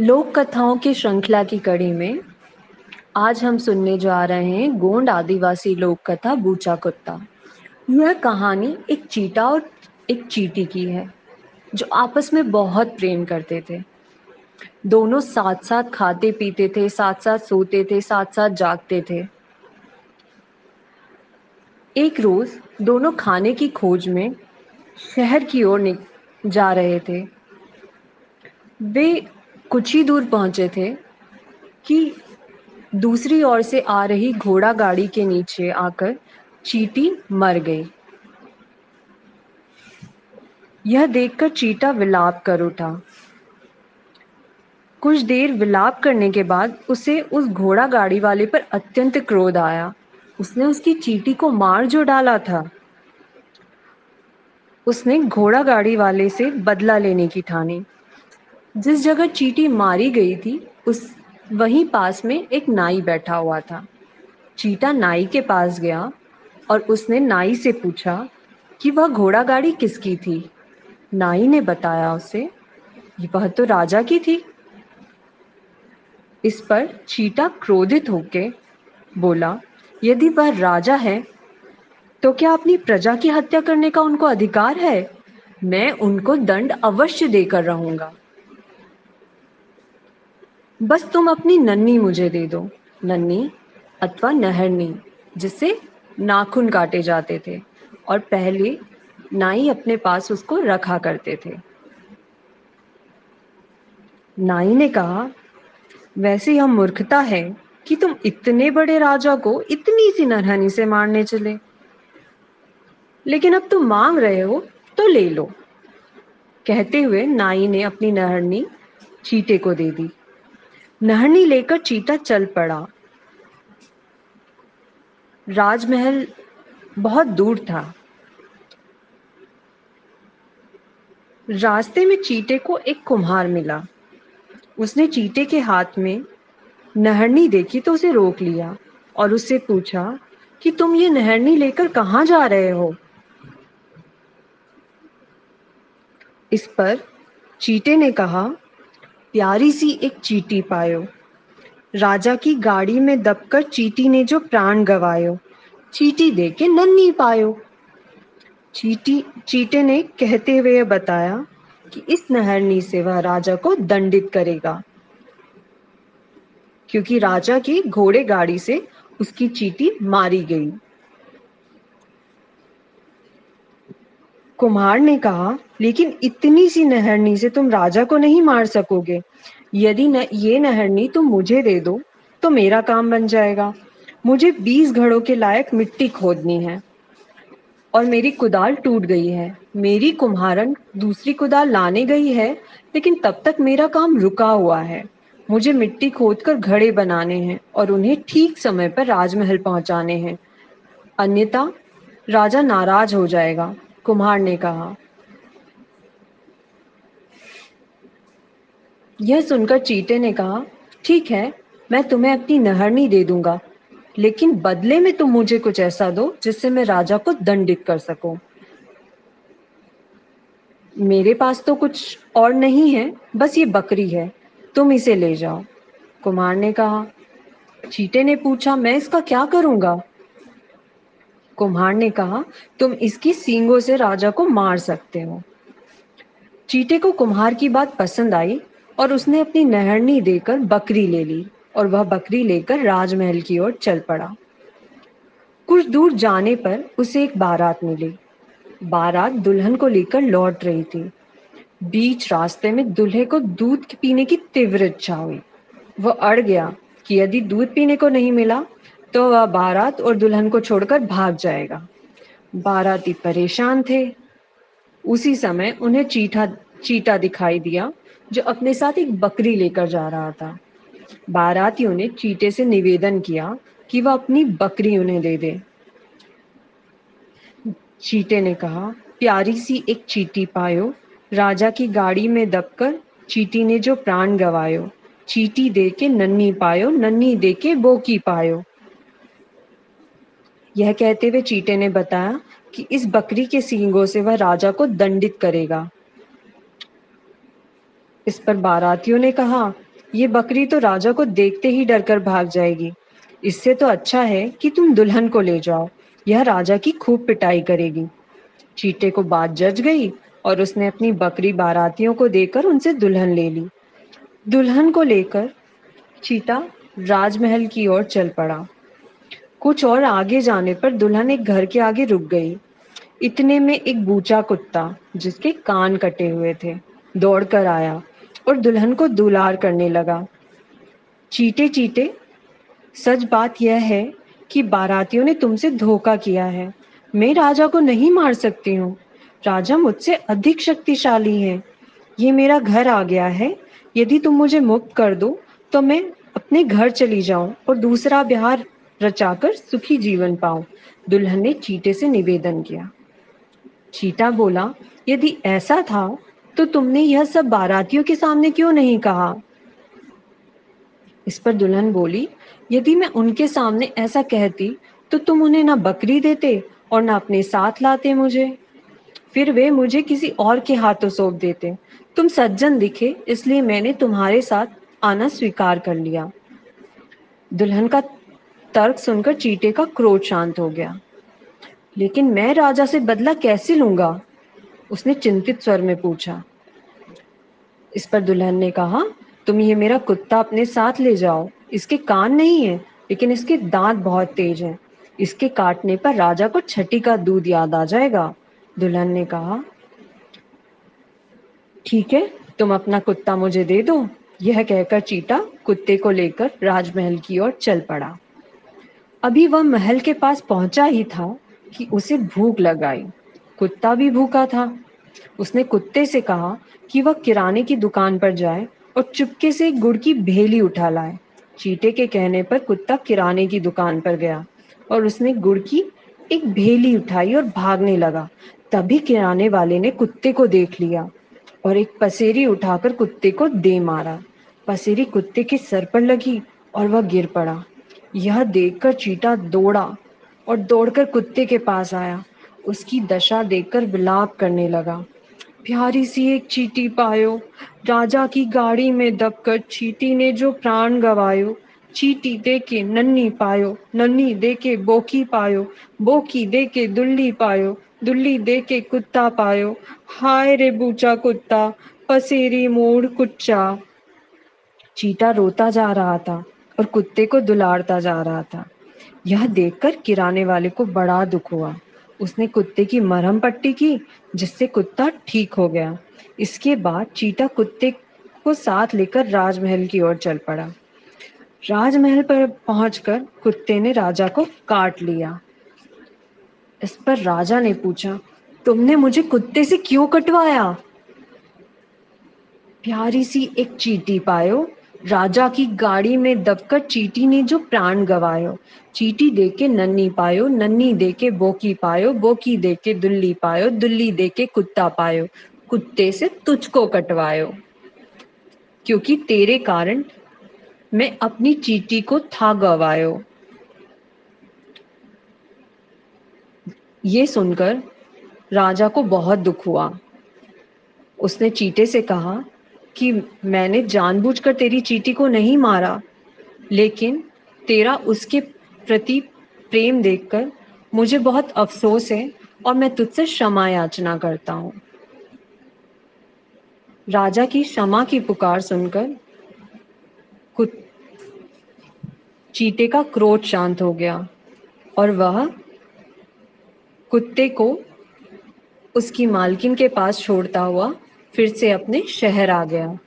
लोक कथाओं की श्रृंखला की कड़ी में आज हम सुनने जा रहे हैं गोंड आदिवासी लोक कथा बूचा कुत्ता। यह कहानी एक चीटा और एक चीटी की है, जो आपस में बहुत प्रेम करते थे। दोनों साथ साथ खाते पीते थे साथ साथ सोते थे साथ साथ जागते थे। एक रोज दोनों खाने की खोज में शहर की ओर जा रहे थे। वे कुछ ही दूर पहुँचे थे कि दूसरी ओर से आ रही घोड़ा गाड़ी के नीचे आकर चीटी मर गई। यह देखकर चीटा विलाप कर उठा। कुछ देर विलाप करने के बाद उसे उस घोड़ा गाड़ी वाले पर अत्यंत क्रोध आया। उसने उसकी चीटी को मार जो डाला था। उसने घोड़ा गाड़ी वाले से बदला लेने की ठानी। जिस जगह चीटी मारी गई थी, उस वहीं पास में एक नाई बैठा हुआ था। चीटा नाई के पास गया और उसने नाई से पूछा कि वह घोड़ा गाड़ी किसकी थी? नाई ने बताया उसे वह तो राजा की थी। इस पर चीटा क्रोधित होके बोला, यदि वह राजा है तो क्या अपनी प्रजा की हत्या करने का उनको अधिकार है? मैं उनको दंड अवश्य देकर रहूँगा। बस तुम अपनी नन्नी मुझे दे दो। नन्नी अथवा नहरनी, जिससे नाखून काटे जाते थे और पहले नाई अपने पास उसको रखा करते थे। नाई ने कहा, वैसे यह मूर्खता है कि तुम इतने बड़े राजा को इतनी सी नरहनी से मारने चले। लेकिन अब तुम मांग रहे हो तो ले लो। कहते हुए नाई ने अपनी नहरनी चीटे को दे दी। नहरनी लेकर चीता चल पड़ा। राजमहल बहुत दूर था। रास्ते में चीटे को एक कुम्हार मिला। उसने चीटे के हाथ में नहरनी देखी तो उसे रोक लिया और उससे पूछा कि तुम ये नहरनी लेकर कहाँ जा रहे हो? इस पर चीटे ने कहा प्यारी सी एक चीटी पायो। राजा की गाड़ी में दबकर चीटी ने जो प्राण गवायो, चीटी दे के नन्नी पायो। चीटी, चीटे ने कहते हुए बताया कि इस नहरनी से वह राजा को दंडित करेगा, क्योंकि राजा की घोड़े गाड़ी से उसकी चीटी मारी गई। कुम्हार ने कहा, लेकिन इतनी सी नहरनी से तुम राजा को नहीं मार सकोगे। यदि न, ये नहरनी तुम मुझे दे दो तो मेरा काम बन जाएगा। मुझे बीस घड़ों के लायक मिट्टी खोदनी है, और मेरी कुदाल टूट गई है। मेरी कुम्हारन दूसरी कुदाल लाने गई है, लेकिन तब तक मेरा काम रुका हुआ है। मुझे मिट्टी खोदकर घड़े बनाने हैं, और उन्हें ठीक समय पर राजमहल पहुँचाने हैं। अन्यथा राजा नाराज़ हो जाएगा। कुम्हार ने कहा। यह सुनकर चीटे ने कहा, ठीक है, मैं तुम्हें अपनी नहरनी दे दूँगा, लेकिन बदले में तुम मुझे कुछ ऐसा दो जिससे मैं राजा को दंडित कर सकूँ। मेरे पास तो कुछ और नहीं है, बस ये बकरी है, तुम इसे ले जाओ। कुमार ने कहा। चीटे ने पूछा, मैं इसका क्या करूँगा? कुम्हार ने कहा, तुम इसकी सींगों से राजा को मार सकते हो। चीटे को कुम्हार की बात पसंद आई और उसने अपनी नहरनी देकर बकरी ले ली और वह बकरी लेकर राजमहल की ओर चल पड़ा। कुछ दूर जाने पर उसे एक बारात मिली। बारात दुल्हन को लेकर लौट रही थी। बीच रास्ते में दूल्हे को दूध पीने की तीव्र इच्छा हुई। वह अड़ गया कि यदि दूध पीने को नहीं मिला तो वह बारात और दुल्हन को छोड़कर भाग जाएगा। बाराती परेशान थे। उसी समय उन्हें चीटा चीटा दिखाई दिया, जो अपने साथ एक बकरी लेकर जा रहा था। बारातियों ने चीटे से निवेदन किया कि वह अपनी बकरी उन्हें दे दे। चीटे ने कहा, प्यारी सी एक चीटी पायो। राजा की गाड़ी में दबकर चीटी ने जो प्राण गवायो, चीटी दे के नन्नी पायो नन्नी दे के बोकी पायो। यह कहते हुए चीटे ने बताया कि इस बकरी के सींगों से वह राजा को दंडित करेगा। इस पर बारातियों ने कहा, ये बकरी तो राजा को देखते ही डर कर भाग जाएगी। इससे तो अच्छा है कि तुम दुल्हन को ले जाओ। यह राजा की खूब पिटाई करेगी। चीटे को बात जज गई और उसने अपनी बकरी बारातियों को देकर उनसे दुल्हन ले ली। दुल्हन को लेकर चीता राजमहल की ओर चल पड़ा। कुछ और आगे जाने पर दुल्हन एक घर के आगे रुक गई। इतने में एक बूचा कुत्ता, जिसके कान कटे हुए थे, दौड़कर आया और दुल्हन को दुलार करने लगा। चीटे चीटे, सच बात यह है कि बारातियों ने तुमसे धोखा किया है। मैं राजा को नहीं मार सकती हूँ। राजा मुझसे अधिक शक्तिशाली है। ये मेरा घर आ गया है। यदि तुम मुझे मुक्त कर दो तो मैं अपने घर चली जाऊँ और दूसरा बिहार रचाकर सुखी जीवन पाऊँ। दुल्हन ने चीटे से निवेदन किया। चीटा बोला, यदि ऐसा था तो तुमने यह सब बारातियों के सामने क्यों नहीं कहा? इस पर दुल्हन बोली, यदि मैं उनके सामने ऐसा कहती तो तुम उन्हें ना बकरी देते और ना अपने साथ लाते मुझे। फिर वे मुझे किसी और के हाथों सौंप देते। तुम सज्जन दिखे, इसलिए मैंने तुम्हारे साथ आना स्वीकार कर लिया। दुल्हन का तर्क सुनकर चीटे का क्रोध शांत हो गया। लेकिन मैं राजा से बदला कैसे लूँगा? उसने चिंतित स्वर में पूछा। इस पर दुल्हन ने कहा, तुम ये मेरा कुत्ता अपने साथ ले जाओ। इसके कान नहीं है, लेकिन इसके दांत बहुत तेज हैं। इसके काटने पर राजा को छठी का दूध याद आ जाएगा। दुल्हन ने कहा, ठीक है, तुम अपना कुत्ता मुझे दे दो। यह कहकर चीटा कुत्ते को लेकर राजमहल की ओर चल पड़ा। अभी वह महल के पास पहुँचा ही था कि उसे भूख लग आई कुत्ता भी भूखा था। उसने कुत्ते से कहा कि वह किराने की दुकान पर जाए और चुपके से गुड़ की भेली उठा लाए। चीटे के कहने पर कुत्ता किराने की दुकान पर गया और उसने गुड़ की एक भेली उठाई और भागने लगा। तभी किराने वाले ने कुत्ते को देख लिया और एक पसेरी उठाकर कुत्ते को दे मारा। पसेरी कुत्ते के सर पर लगी और वह गिर पड़ा। यह देखकर चीटा दौड़ा और दौड़कर कुत्ते के पास आया। उसकी दशा देखकर विलाप करने लगा। प्यारी सी एक चीटी पायो, राजा की गाड़ी में दबकर चीटी ने जो प्राण गवायो, चीटी दे के नन्नी पायो नन्नी दे के बोकी पायो, बोकी दे के दुल्ली पायो, दुल्ली दे के कुत्ता पायो। हाय रे बूचा कुत्ता, पसेरी मोड़ कुच्चा। चीटा रोता जा रहा था। और कुत्ते को दुलारता जा रहा था। यह देखकर किराने वाले को बड़ा दुख हुआ। उसने कुत्ते की मरहम पट्टी की, जिससे कुत्ता ठीक हो गया। इसके बाद चीता कुत्ते को साथ लेकर राजमहल की ओर चल पड़ा। राजमहल पर पहुंचकर कुत्ते ने राजा को काट लिया। इस पर राजा ने पूछा, तुमने मुझे कुत्ते से क्यों कटवाया? प्यारी सी एक चीटी पायो राजा की गाड़ी में दबकर चीटी ने जो प्राण गवायो। चीटी दे के नन्नी पायो नन्नी दे के बोकी पायो, बोकी दे के दुल्ली पायो, दुल्ली दे के कुत्ता पायो, कुत्ते से तुझको कटवायो। क्योंकि तेरे कारण मैं अपनी चीटी को था गवायो। ये सुनकर राजा को बहुत दुख हुआ। उसने चीटे से कहा कि मैंने जानबूझकर तेरी चीटी को नहीं मारा, लेकिन तेरा उसके प्रति प्रेम देखकर मुझे बहुत अफसोस है और मैं तुझसे क्षमा याचना करता हूँ। राजा की क्षमा की पुकार सुनकर कुछ चीटे का क्रोध शांत हो गया और वह कुत्ते को उसकी मालकिन के पास छोड़ता हुआ फिर से अपने शहर आ गया।